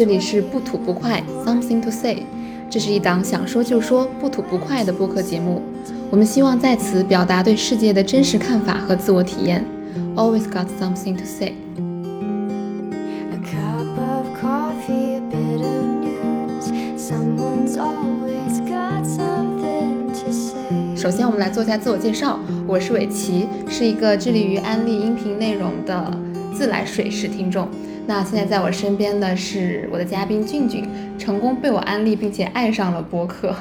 好，这里是不吐不快，Something to say。这是一档想说就说、不吐不快的播客节目。我们希望在此表达对世界的真实看法和自我体验。Always got something to say。A cup of coffee, a bit of news. Someone's always got something to say. 首先，我们来做一下自我介绍。我是伟奇，是一个致力于安利音频内容的自来水式听众。那现在在我身边的是我的嘉宾俊俊，成功被我安利并且爱上了播客。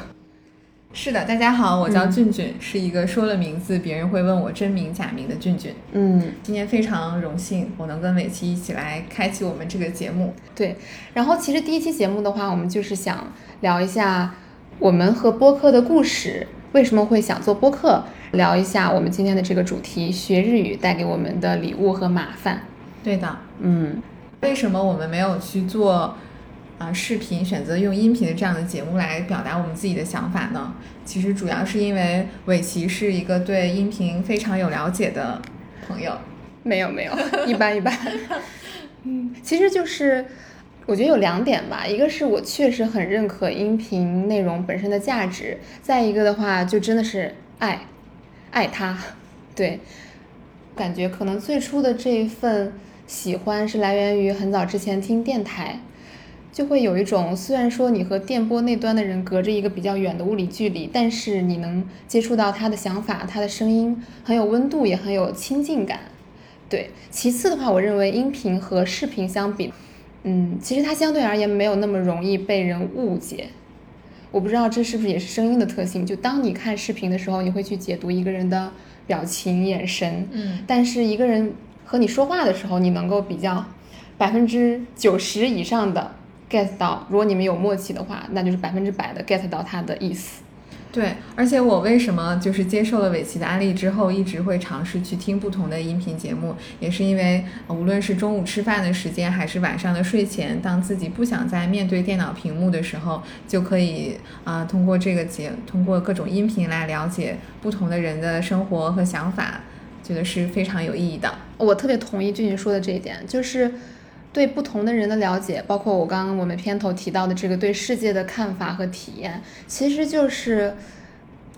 是的，大家好，我叫嗯俊俊，是一个说了名字别人会问我真名假名的俊俊。嗯，今天非常荣幸，我能跟伟奇一起来开启我们这个节目。对。然后其实第一期节目的话，我们就是想聊一下我们和播客的故事，为什么会想做播客，聊一下我们今天的这个主题——学日语带给我们的礼物和麻烦。对的，嗯。为什么我们没有去做啊、视频，选择用音频的这样的节目来表达我们自己的想法呢？其实主要是因为伟奇是一个对音频非常有了解的朋友。没有没有，一 般一般。嗯，其实就是我觉得有两点吧，一个是我确实很认可音频内容本身的价值，再一个的话就真的是爱，爱它。对，感觉可能最初的这一份喜欢是来源于很早之前听电台。就会有一种，虽然说你和电波那端的人隔着一个比较远的物理距离，但是你能接触到他的想法，他的声音很有温度，也很有亲近感。对，其次的话，我认为音频和视频相比，嗯，其实它相对而言没有那么容易被人误解。我不知道这是不是也是声音的特性，就当你看视频的时候，你会去解读一个人的表情、眼神，嗯，但是一个人和你说话的时候，你能够比较百分之九十以上的 get 到，如果你们有默契的话，那就是百分之百的 get 到他的意思。对，而且我为什么就是接受了伟奇的安利之后，一直会尝试去听不同的音频节目，也是因为无论是中午吃饭的时间，还是晚上的睡前，当自己不想再面对电脑屏幕的时候，就可以啊、通过这个节，通过各种音频来了解不同的人的生活和想法，觉得是非常有意义的。我特别同意俊俊说的这一点，就是对不同的人的了解，包括我刚刚我们片头提到的这个对世界的看法和体验，其实就是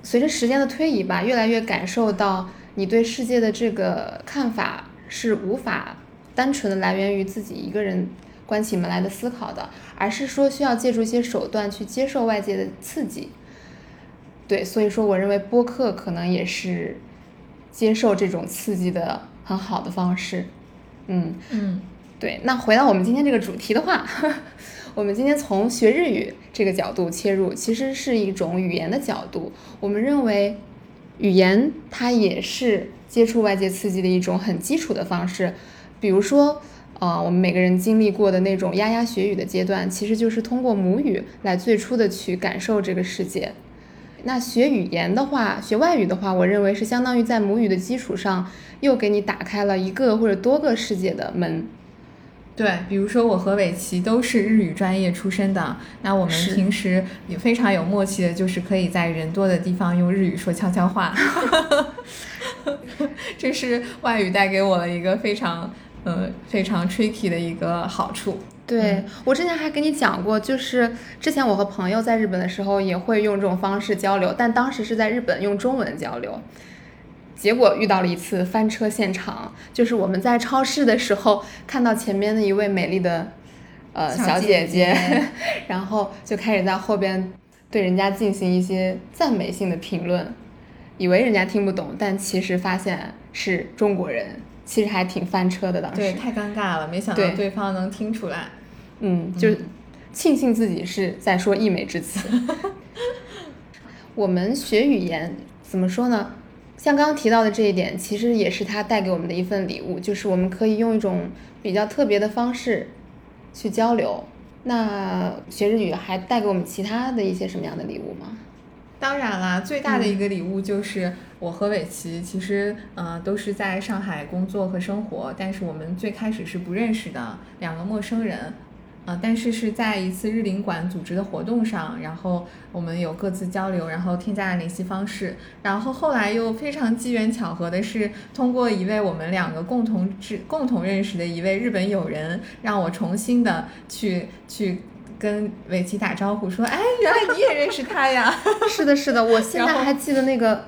随着时间的推移吧，越来越感受到你对世界的这个看法是无法单纯的来源于自己一个人关起门来的思考的，而是说需要借助一些手段去接受外界的刺激。对，所以说我认为播客可能也是接受这种刺激的很好的方式。嗯，嗯，对。那回到我们今天这个主题的话，我们今天从学日语这个角度切入，其实是一种语言的角度。我们认为，语言它也是接触外界刺激的一种很基础的方式。比如说，呃，我们每个人经历过的那种牙牙学语的阶段，其实就是通过母语来最初的去感受这个世界。那学语言的话，学外语的话，我认为是相当于在母语的基础上，又给你打开了一个或者多个世界的门。对，比如说我和伟奇都是日语专业出身的，那我们平时也非常有默契的，就是可以在人多的地方用日语说悄悄话。这是外语带给我的一个非常呃非常 tricky 的一个好处。对、我之前还跟你讲过，就是之前我和朋友在日本的时候也会用这种方式交流，但当时是在日本用中文交流。结果遇到了一次翻车现场，就是我们在超市的时候看到前面的一位美丽的呃小小姐姐姐 然后就开始在后边对人家进行一些赞美性的评论，以为人家听不懂，但其实发现是中国人，其实还挺翻车的当时。对，太尴尬了，没想到对对方能听出来。嗯，就是庆幸自己是在说溢美之词。我们学语言怎么说呢？像刚刚提到的这一点，其实也是它带给我们的一份礼物，就是我们可以用一种比较特别的方式去交流。那学日语还带给我们其他的一些什么样的礼物吗？当然啦，最大的嗯一个礼物就是我和伟奇，其实呃都是在上海工作和生活，但是我们最开始是不认识的两个陌生人。呃，但是是在一次日领馆组织的活动上，然后我们有各自交流，然后添加了联系方式，然后后来又非常机缘巧合的是，通过一位我们两个共同知共同认识的一位日本友人，让我重新的去去跟伟奇打招呼，说，哎，原来你也认识他呀。是的，是的，我现在还记得那个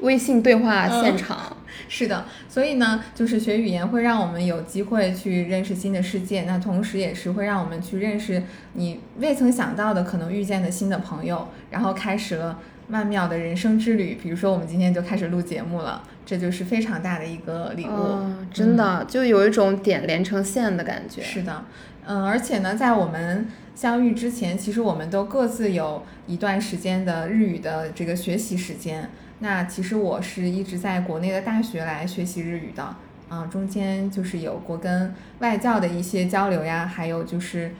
微信对话嗯现场。是的，所以呢，就是学语言会让我们有机会去认识新的世界，那同时也是会让我们去认识你未曾想到的可能遇见的新的朋友，然后开始了曼妙的人生之旅。比如说，我们今天就开始录节目了，这就是非常大的一个礼物。嗯，真的、就有一种点连成线的感觉。是的，嗯，而且呢，在我们相遇之前，其实我们都各自有一段时间的日语的这个学习时间。那其实我是一直在国内的大学来学习日语的，啊，中间就是有过跟外教的一些交流呀，还有就是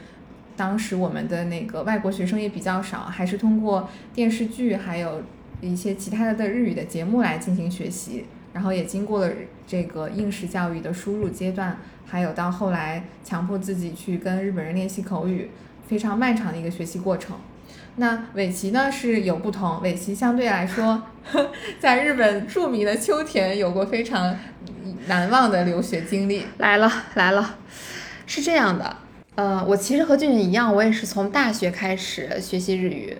当时我们的那个外国学生也比较少，还是通过电视剧还有一些其他的日语的节目来进行学习。然后也经过了这个应试教育的输入阶段，还有到后来强迫自己去跟日本人练习口语，非常漫长的一个学习过程。那尾崎呢是有不同，尾崎相对来说，在日本著名的秋田有过非常难忘的留学经历。来了来了，是这样的，呃，我其实和俊俊一样，我也是从大学开始学习日语，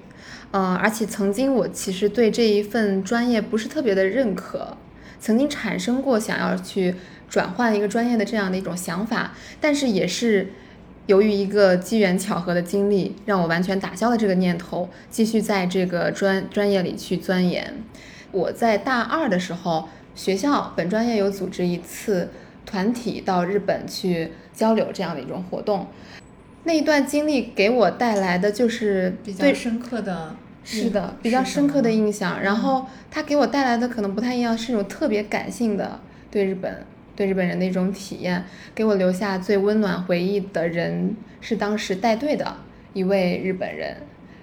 呃，而且曾经我其实对这一份专业不是特别的认可，曾经产生过想要去转换一个专业的这样的一种想法，但是也是由于一个机缘巧合的经历，让我完全打消了这个念头，继续在这个专专业里去钻研。我在大二的时候，学校本专业有组织一次团体到日本去交流这样的一种活动，那一段经历给我带来的就是比较深刻的是的，比较深刻的印象。然后它给我带来的可能不太一样，是一种特别感性的对日本、对日本人的一种体验。给我留下最温暖回忆的人是当时带队的一位日本人，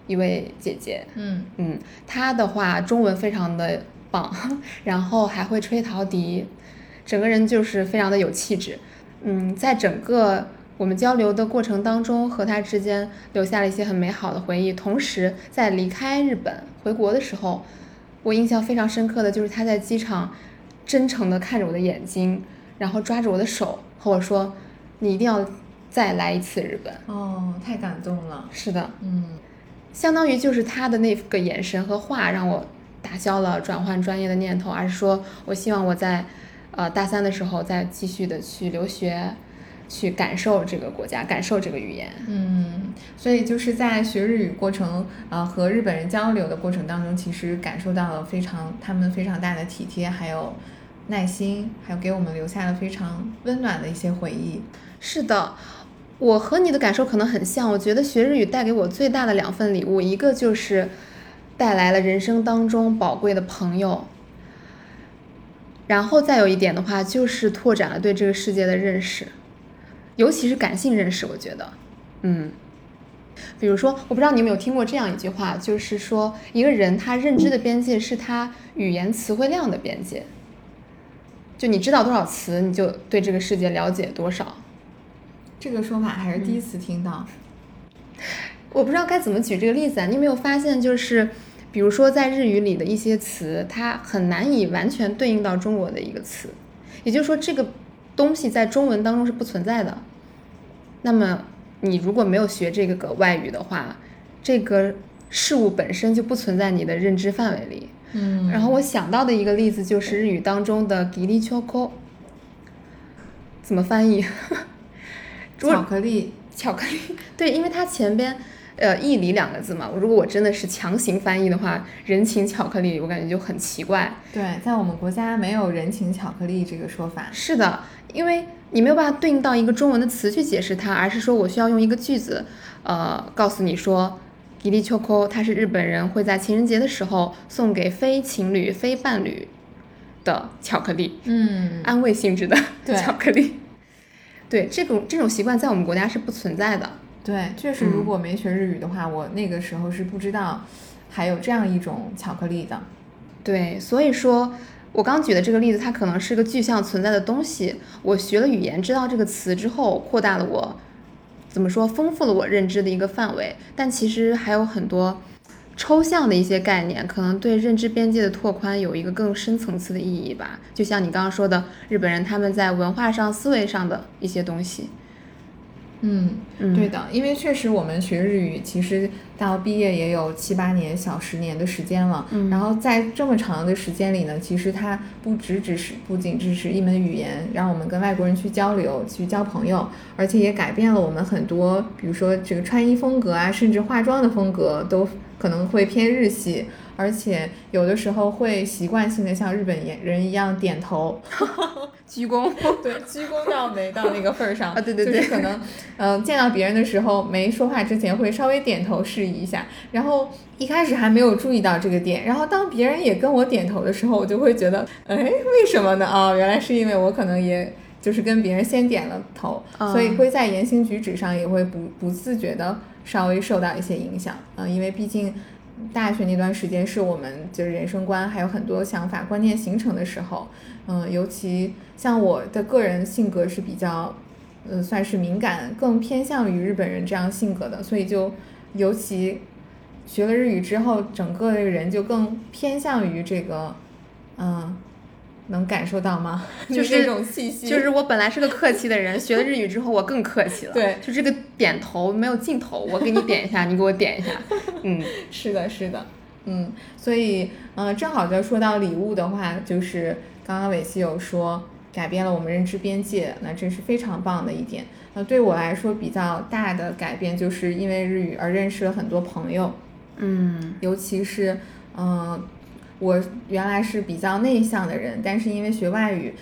一位姐姐。嗯嗯，她的话中文非常的棒，然后还会吹陶笛，整个人就是非常的有气质。嗯，在整个我们交流的过程当中，和她之间留下了一些很美好的回忆。同时，在离开日本回国的时候，我印象非常深刻的就是她在机场真诚的看着我的眼睛，然后抓着我的手和我说：“你一定要再来一次日本。哦，太感动了”。是的，嗯相当于就是他的那个眼神和话让我打消了转换专业的念头，而是说我希望我在呃大三的时候再继续的去留学，去感受这个国家，感受这个语言。嗯，所以就是在学日语过程，呃，和日本人交流的过程当中，其实感受到了非常他们非常大的体贴，还有耐心，还有给我们留下了非常温暖的一些回忆。是的，我和你的感受可能很像。我觉得学日语带给我最大的两份礼物，一个就是带来了人生当中宝贵的朋友，然后再有一点的话，就是拓展了对这个世界的认识，尤其是感性认识。我觉得，嗯，比如说，我不知道你有没有听过这样一句话，就是说，一个人他认知的边界是他语言词汇量的边界。就你知道多少词，你就对这个世界了解多少。这个说法还是第一次听到。我不知道该怎么举这个例子啊。你有没有发现，就是比如说在日语里的一些词，它很难以完全对应到中国的一个词，也就是说，这个东西在中文当中是不存在的。那么你如果没有学这个个外语的话，这个事物本身就不存在你的认知范围里。嗯然后我想到的一个例子就是日语当中的 “giri choco”，怎么翻译？巧克力，巧克力，对，因为它前边呃“义理”两个字嘛，如果我真的是强行翻译的话，人情巧克力，我感觉就很奇怪。对，在我们国家没有人情巧克力这个说法。是的，因为你没有办法对应到一个中文的词去解释它，而是说我需要用一个句子，呃，告诉你说。吉利秋扣，它是日本人会在情人节的时候送给非情侣、非伴侣的巧克力，嗯，安慰性质的对巧克力。对，这种这种习惯在我们国家是不存在的。对，确实，如嗯果没学日语的话，我那个时候是不知道还有这样一种巧克力的。对，所以说我刚举的这个例子，它可能是个具象存在的东西。我学了语言，知道这个词之后，扩大了我怎么说丰富了我认知的一个范围，但其实还有很多抽象的一些概念，可能对认知边界的拓宽有一个更深层次的意义吧。就像你刚刚说的，日本人他们在文化上、思维上的一些东西。嗯，嗯对的，因为确实我们学日语，其实到毕业也有七八年、小十年的时间了。嗯然后在这么长的时间里呢，其实它不只只是不仅只是一门语言，让我们跟外国人去交流、去交朋友，而且也改变了我们很多，比如说这个穿衣风格啊，甚至化妆的风格都可能会偏日系。而且有的时候会习惯性的像日本人一样点头，鞠躬。对，鞠躬倒没到那个份儿上啊对对对就是可能，嗯、见到别人的时候没说话之前会稍微点头示意一下，然后一开始还没有注意到这个点，然后当别人也跟我点头的时候，我就会觉得，哎，为什么呢？啊、原来是因为我可能也。就是跟别人先点了头，啊所以会在言行举止上也会不不自觉的稍微受到一些影响，嗯、因为毕竟大学那段时间是我们就是人生观还有很多想法观念形成的时候，嗯，尤其像我的个人性格是比较，嗯，算是敏感，更偏向于日本人这样性格的，所以就尤其学了日语之后，整个人就更偏向于这个，嗯，能感受到吗？就是这种气息，就是我本来是个客气的人，学了日语之后我更客气了。对就这个点头没有尽头，我给你点一下，你给我点一下。嗯是的，是的，嗯，所以，嗯、正好就说到礼物的话，就是刚刚伟西有说改变了我们认知边界，那这是非常棒的一点。那对我来说比较大的改变，就是因为日语而认识了很多朋友，嗯尤其是，嗯、我原来是比较内向的人，但是因为学外语，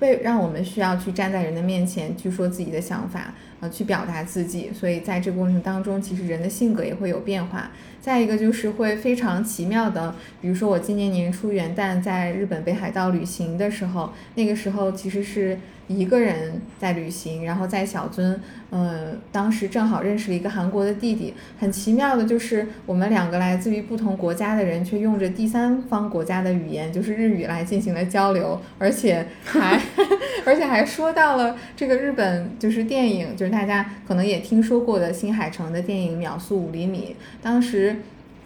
被让我们需要去站在人的面前去说自己的想法，呃，去表达自己，所以在这个过程当中，其实人的性格也会有变化。再一个就是会非常奇妙的，比如说我今年年初元旦在日本北海道旅行的时候，那个时候其实是一个人在旅行，然后在小樽，呃，当时正好认识了一个韩国的弟弟，很奇妙的就是我们两个来自于不同国家的人，却用着第三方国家的语言，就是日语来进行了交流，而且还 而且还说到了这个日本就是电影，就是大家可能也听说过的新海诚的电影《秒速五厘米》，当时。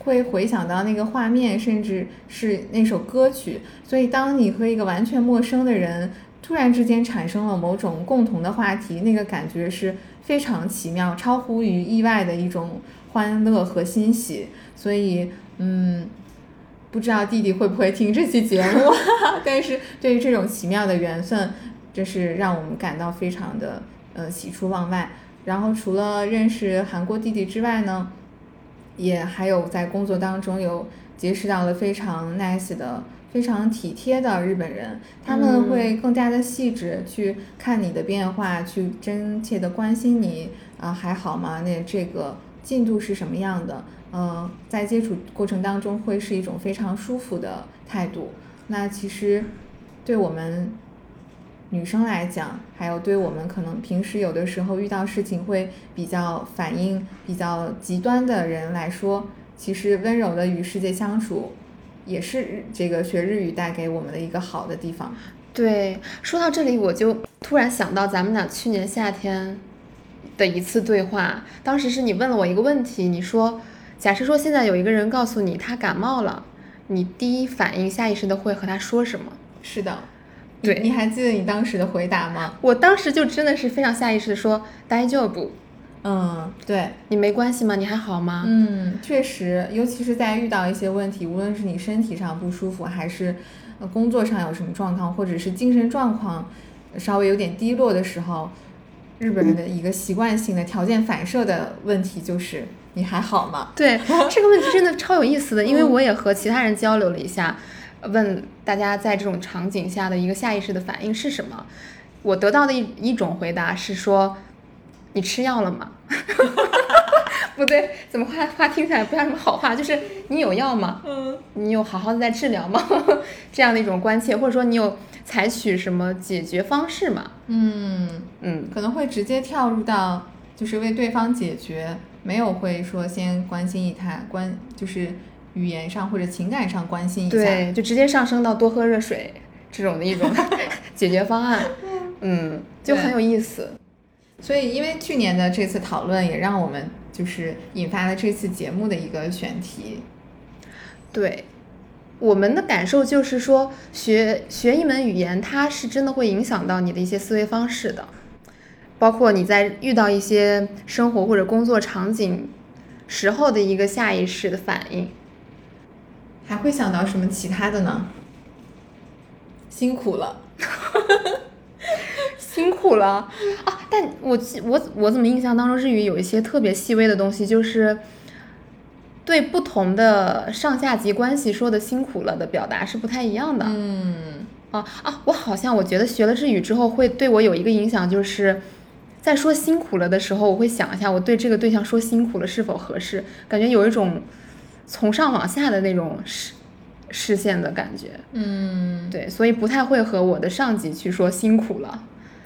会回想到那个画面，甚至是那首歌曲。所以，当你和一个完全陌生的人突然之间产生了某种共同的话题，那个感觉是非常奇妙，超乎于意外的一种欢乐和欣喜。所以，嗯，不知道弟弟会不会听这期节目，但是对于这种奇妙的缘分，这是让我们感到非常的呃喜出望外。然后，除了认识韩国弟弟之外呢，也还有在工作当中有结识到了非常 nice 的、非常体贴的日本人，他们会更加的细致去看你的变化，去真切的关心你啊、还好吗？那这个进度是什么样的？嗯、在接触过程当中会是一种非常舒服的态度。那其实对我们女生来讲，还有对我们可能平时有的时候遇到事情会比较反应比较极端的人来说，其实温柔的与世界相处，也是这个学日语带给我们的一个好的地方。对，说到这里，我就突然想到咱们俩去年夏天的一次对话。当时是你问了我一个问题，你说，假设说现在有一个人告诉你他感冒了，你第一反应下意识的会和他说什么？是的，对你你还记得你当时的回答吗？我当时就真的是非常下意识的说，大丈夫，嗯，对，你没关系吗？你还好吗？嗯，确实，尤其是在遇到一些问题，无论是你身体上不舒服，还是呃工作上有什么状况，或者是精神状况稍微有点低落的时候，日本人的一个习惯性的条件反射的问题就是你还好吗？对这个问题真的超有意思的，因为我也和其他人交流了一下，问大家在这种场景下的一个下意识的反应是什么。我得到的一一种回答是说，你吃药了吗？不对，怎么话话听起来不像什么好话？就是你有药吗？嗯，你有好好的在治疗吗？这样的一种关切，或者说你有采取什么解决方式吗？嗯，嗯，可能会直接跳入到就是为对方解决，没有会说先关心一下，关就是语言上或者情感上关心一下。对，就直接上升到多喝热水这种的一种 解决方案，嗯，就很有意思。所以因为去年的这次讨论，也让我们就是引发了这次节目的一个选题。对，我们的感受就是说，学学一门语言，它是真的会影响到你的一些思维方式的，包括你在遇到一些生活或者工作场景时候的一个下意识的反应。还会想到什么其他的呢？辛苦了，辛苦了啊！但我记我我怎么印象当中日语有一些特别细微的东西，就是对不同的上下级关系说的辛苦了的表达是不太一样的。嗯，啊啊！我好像我觉得学了日语之后会对我有一个影响，就是在说辛苦了的时候，我会想一下我对这个对象说辛苦了是否合适，感觉有一种从上往下的那种视视线的感觉。嗯，对，所以不太会和我的上级去说辛苦了。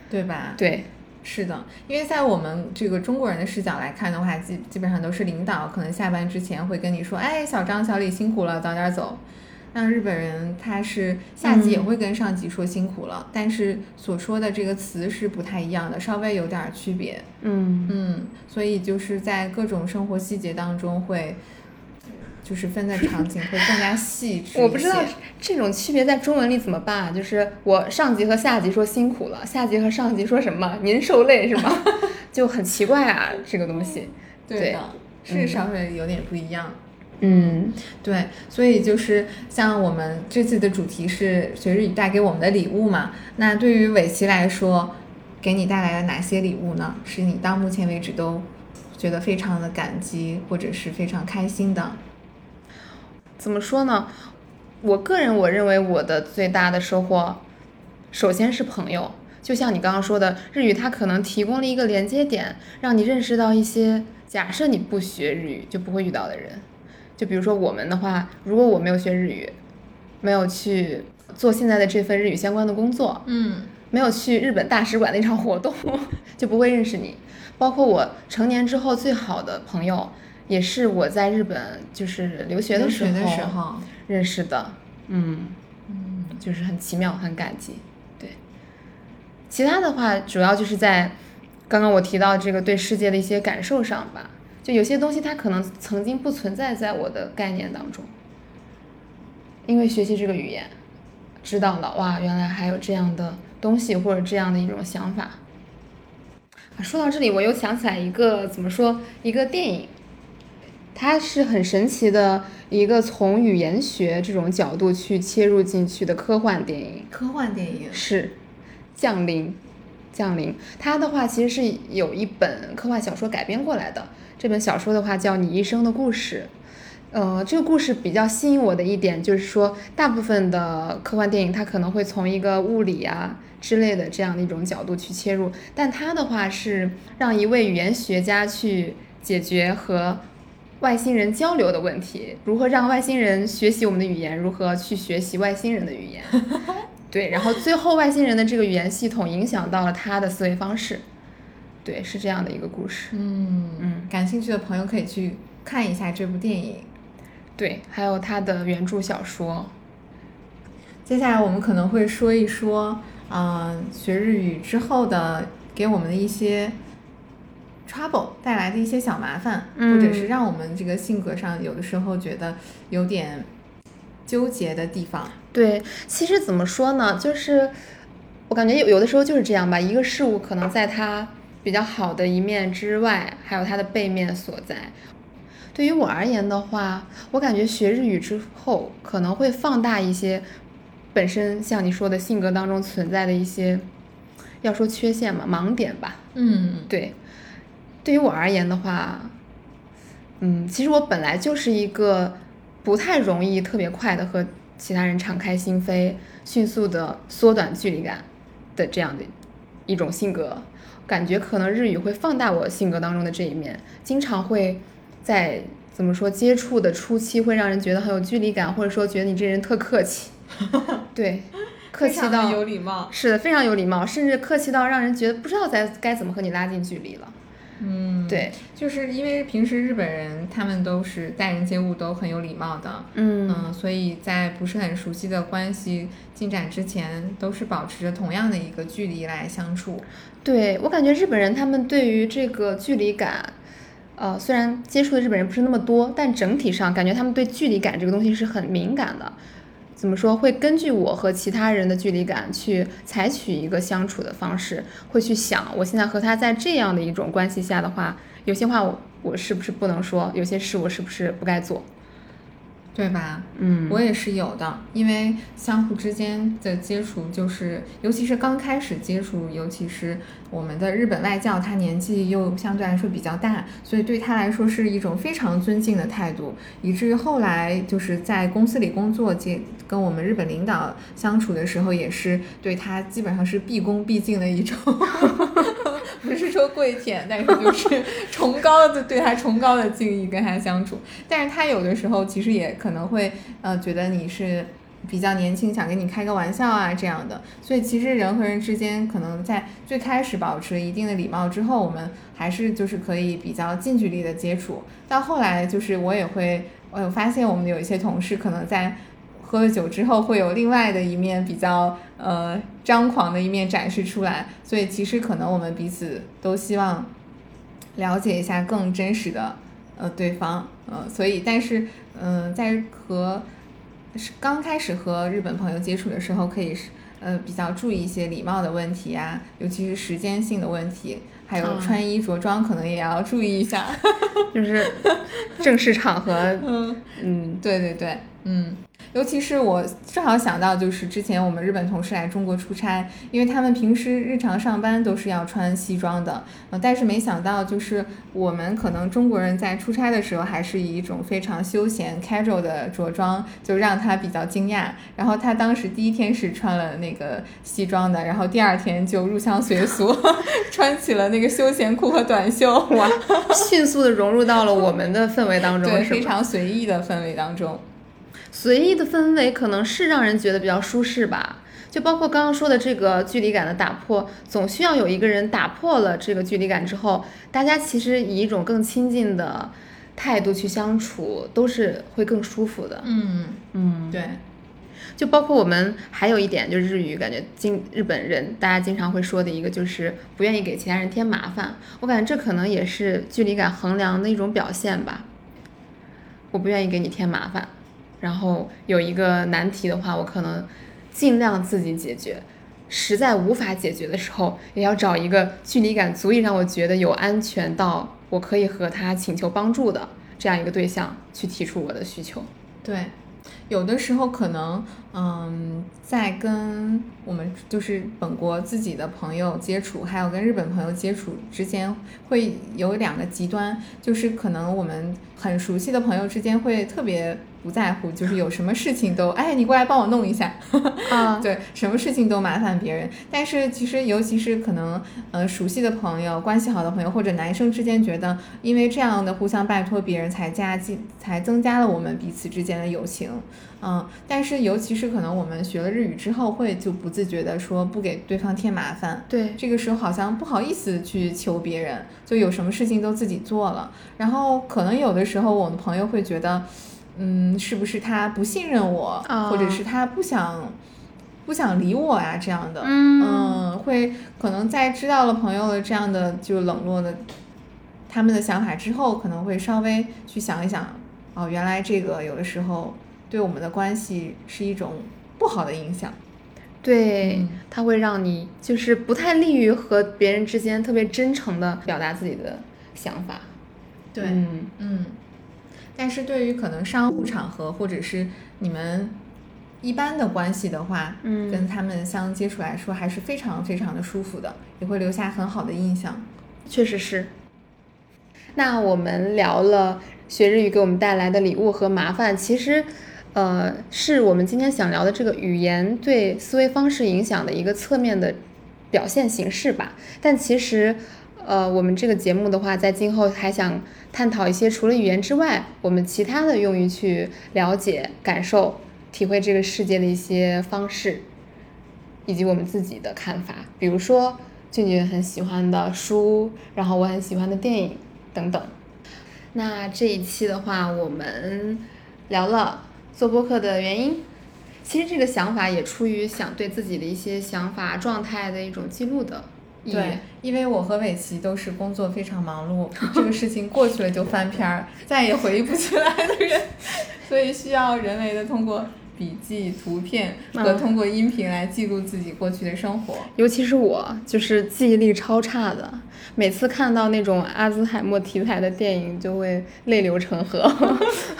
对吧？对，是的，因为在我们这个中国人的视角来看的话，基基本上都是领导可能下班之前会跟你说，哎，小张、小李辛苦了，早点走。那日本人他是下级也会跟上级说辛苦了，但是所说的这个词是不太一样的，稍微有点儿区别。嗯嗯，所以就是在各种生活细节当中会，就是分的场景会更加细致。我不知道这种区别在中文里怎么办啊？就是我上级和下级说辛苦了，下级和上级说什么您受累是吗？就很奇怪啊，这个东西。对的，是稍微有点不一样。嗯对，所以就是像我们这次的主题是学日语带给我们的礼物嘛。那对于尾崎来说，给你带来了哪些礼物呢？是你到目前为止都觉得非常的感激或者是非常开心的？怎么说呢？我个人我认为我的最大的收获，首先是朋友。就像你刚刚说的，日语它可能提供了一个连接点，让你认识到一些假设你不学日语就不会遇到的人。就比如说我们的话，如果我没有学日语，没有去做现在的这份日语相关的工作，嗯没有去日本大使馆那场活动，就不会认识你。包括我成年之后最好的朋友，也是我在日本就是留学的时候的时候，认识的。嗯，嗯就是很奇妙，很感激。对，其他的话主要就是在刚刚我提到这个对世界的一些感受上吧。就有些东西它可能曾经不存在在我的概念当中，因为学习这个语言，知道了哇，原来还有这样的东西或者这样的一种想法。啊，说到这里，我又想起来一个怎么说一个电影，它是很神奇的一个从语言学这种角度去切入进去的科幻电影。科幻电影是《降临》，降临。它的话其实是有一本科幻小说改编过来的。这本小说的话叫《你一生的故事》。呃，这个故事比较吸引我的一点就是说，大部分的科幻电影它可能会从一个物理啊之类的这样的一种角度去切入，但它的话是让一位语言学家去解决和外星人交流的问题，如何让外星人学习我们的语言，如何去学习外星人的语言。对，然后最后外星人的这个语言系统影响到了他的思维方式，对，是这样的一个故事。嗯嗯感兴趣的朋友可以去看一下这部电影。对，还有他的原著小说。接下来我们可能会说一说，嗯、学日语之后的给我们的一些 trouble 带来的一些小麻烦，嗯或者是让我们这个性格上有的时候觉得有点纠结的地方。对，其实怎么说呢，就是我感觉有有的时候就是这样吧，一个事物可能在它比较好的一面之外，还有它的背面所在。对于我而言的话，我感觉学日语之后可能会放大一些本身像你说的性格当中存在的一些，要说缺陷嘛，盲点吧。嗯对，对于我而言的话，嗯，其实我本来就是一个不太容易特别快的和其他人敞开心扉、迅速的缩短距离感的这样的一种性格，感觉可能日语会放大我性格当中的这一面，经常会在怎么说接触的初期会让人觉得很有距离感，或者说觉得你这人特客气，对，客气到有礼貌。是的，非常有礼貌，甚至客气到让人觉得不知道该该怎么和你拉近距离了。嗯，对，就是因为平时日本人他们都是待人接物都很有礼貌的，嗯嗯，所以在不是很熟悉的关系进展之前，都是保持着同样的一个距离来相处。对我感觉日本人他们对于这个距离感，呃，虽然接触的日本人不是那么多，但整体上感觉他们对距离感这个东西是很敏感的。怎么说？会根据我和其他人的距离感去采取一个相处的方式，会去想我现在和他在这样的一种关系下的话，有些话我我是不是不能说，有些事我是不是不该做？对吧？嗯我也是有的，因为相互之间的接触，就是尤其是刚开始接触，尤其是我们的日本外教，他年纪又相对来说比较大，所以对他来说是一种非常尊敬的态度，以至于后来就是在公司里工作，接跟我们日本领导相处的时候，也是对他基本上是毕恭毕敬的一种。不是说跪舔，但是就是 崇高的对他崇高的敬意跟他相处。但是他有的时候其实也可能会呃觉得你是比较年轻，想跟你开个玩笑啊这样的。所以其实人和人之间可能在最开始保持一定的礼貌之后，我们还是就是可以比较近距离的接触。到后来就是我也会，我有发现我们有一些同事可能在。喝了酒之后会有另外的一面比较呃张狂的一面展示出来，所以其实可能我们彼此都希望了解一下更真实的呃对方，呃，所以但是嗯、呃在和是刚开始和日本朋友接触的时候，可以是呃比较注意一些礼貌的问题啊，尤其是时间性的问题，还有嗯穿衣着装可能也要注意一下。就是正式场合，嗯。嗯对对对，嗯，尤其是我正好想到，就是之前我们日本同事来中国出差，因为他们平时日常上班都是要穿西装的，呃，但是没想到就是我们可能中国人在出差的时候，还是以一种非常休闲 casual 的着装，就让他比较惊讶。然后他当时第一天是穿了那个西装的，然后第二天就入乡随俗，穿起了那个休闲裤和短袖，哇，迅速的融入到了我们的氛围当中，对，非常随意的氛围当中。随意的氛围可能是让人觉得比较舒适吧。就包括刚刚说的这个距离感的打破，总需要有一个人打破了这个距离感之后，大家其实以一种更亲近的态度去相处，都是会更舒服的。嗯，嗯，对。就包括我们还有一点，就是日语感觉经日本人大家经常会说的一个，就是不愿意给其他人添麻烦。我感觉这可能也是距离感衡量的一种表现吧。我不愿意给你添麻烦，然后有一个难题的话，我可能尽量自己解决。实在无法解决的时候，也要找一个距离感足以让我觉得有安全到我可以和他请求帮助的这样一个对象去提出我的需求。对，有的时候可能，嗯，在跟我们就是本国自己的朋友接触，还有跟日本朋友接触之间，会有两个极端，就是可能我们很熟悉的朋友之间会特别不在乎，就是有什么事情都，哎，你过来帮我弄一下，啊，对，什么事情都麻烦别人。但是其实，尤其是可能呃熟悉的朋友、关系好的朋友，或者男生之间，觉得因为这样的互相拜托别人，才加进才增加了我们彼此之间的友情。嗯，但是尤其是可能我们学了日语之后，会就不自觉的说不给对方添麻烦。对，这个时候好像不好意思去求别人，就有什么事情都自己做了。然后可能有的时候我们朋友会觉得，嗯，是不是他不信任我，啊或者是他不想不想理我呀这样的，嗯。会可能在知道了朋友的这样的就冷落的他们的想法之后，可能会稍微去想一想，哦，原来这个有的时候对我们的关系是一种不好的影响。对，嗯。它会让你就是不太利于和别人之间特别真诚的表达自己的想法。对，嗯。嗯，但是对于可能商务场合或者是你们一般的关系的话，嗯跟他们相接触来说还是非常非常的舒服的，也会留下很好的印象。确实是。那我们聊了学日语给我们带来的礼物和麻烦，其实，呃，是我们今天想聊的这个语言对思维方式影响的一个侧面的表现形式吧。但其实，呃，我们这个节目的话，在今后还想探讨一些除了语言之外，我们其他的用于去了解、感受、体会这个世界的一些方式，以及我们自己的看法。比如说，俊俊很喜欢的书，然后我很喜欢的电影等等。那这一期的话，我们聊了做播客的原因。其实这个想法也出于想对自己的一些想法状态的一种记录的对。，因为我和伟奇都是工作非常忙碌，这个事情过去了就翻篇儿，再也回忆不起来的人，所以需要人为的通过笔记、图片和嗯通过音频来记录自己过去的生活。尤其是我，就是记忆力超差的，每次看到那种阿兹海默题材的电影，就会泪流成河。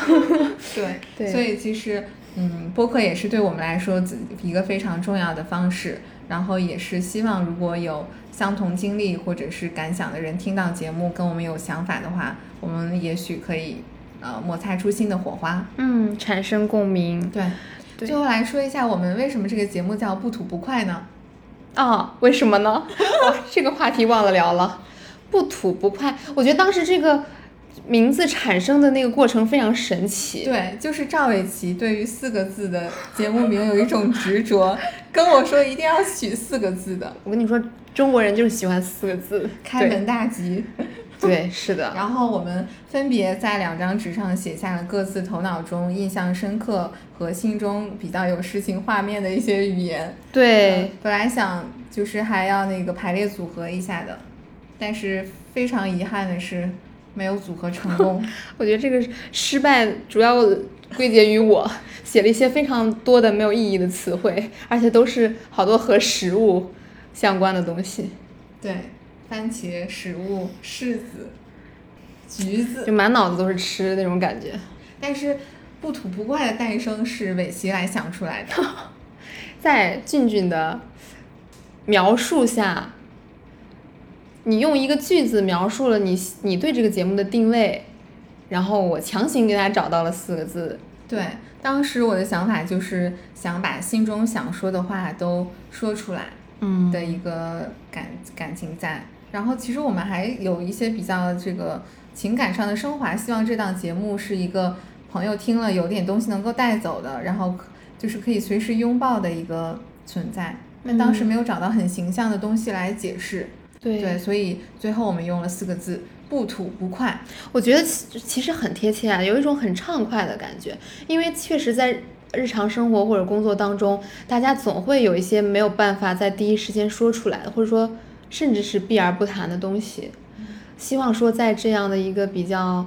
对，对所以其实，嗯，播客也是对我们来说自一个非常重要的方式。然后也是希望，如果有相同经历或者是感想的人听到节目，跟我们有想法的话，我们也许可以呃摩擦出新的火花。嗯，产生共鸣。对，对最后来说一下，我们为什么这个节目叫不吐不快呢？啊，为什么呢？哇，这个话题忘了聊了。不吐不快，我觉得当时这个名字产生的那个过程非常神奇。对，就是赵伟奇对于四个字的节目名有一种执着，跟我说一定要取四个字的，我跟你说，中国人就是喜欢四个字，开门大吉。对。对，是的。然后我们分别在两张纸上写下了各自头脑中印象深刻和心中比较有诗情画面的一些语言。对呃，本来想就是还要那个排列组合一下的，但是非常遗憾的是没有组合成功。我觉得这个失败主要归结于我写了一些非常多的没有意义的词汇，而且都是好多和食物相关的东西，对，番茄、食物、柿子、橘子就，满脑子都是吃那种感觉。但是不吐不快的诞生是韦奇来想出来的。在俊俊的描述下，你用一个句子描述了你你对这个节目的定位，然后我强行给他找到了四个字。对，当时我的想法就是想把心中想说的话都说出来嗯的一个感感情在。然后其实我们还有一些比较这个情感上的升华，希望这档节目是一个朋友听了有点东西能够带走的，然后就是可以随时拥抱的一个存在。那当时没有找到很形象的东西来解释，对对，所以最后我们用了四个字：不吐不快。我觉得其其实很贴切啊，有一种很畅快的感觉，因为确实在日常生活或者工作当中，大家总会有一些没有办法在第一时间说出来的，或者说甚至是避而不谈的东西。希望说在这样的一个比较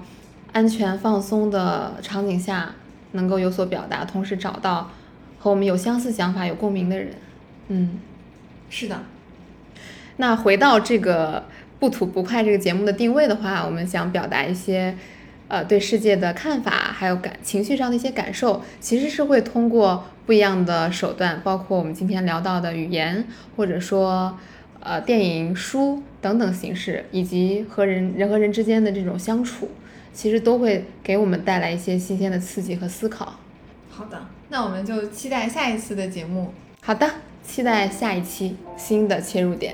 安全放松的场景下，能够有所表达，同时找到和我们有相似想法、有共鸣的人。嗯，是的，那回到这个不吐不快这个节目的定位的话，我们想表达一些，呃，对世界的看法，还有感情绪上的一些感受，其实是会通过不一样的手段，包括我们今天聊到的语言，或者说，呃，电影、书等等形式，以及和人人和人之间的这种相处，其实都会给我们带来一些新鲜的刺激和思考。好的，那我们就期待下一次的节目。好的，期待下一期新的切入点。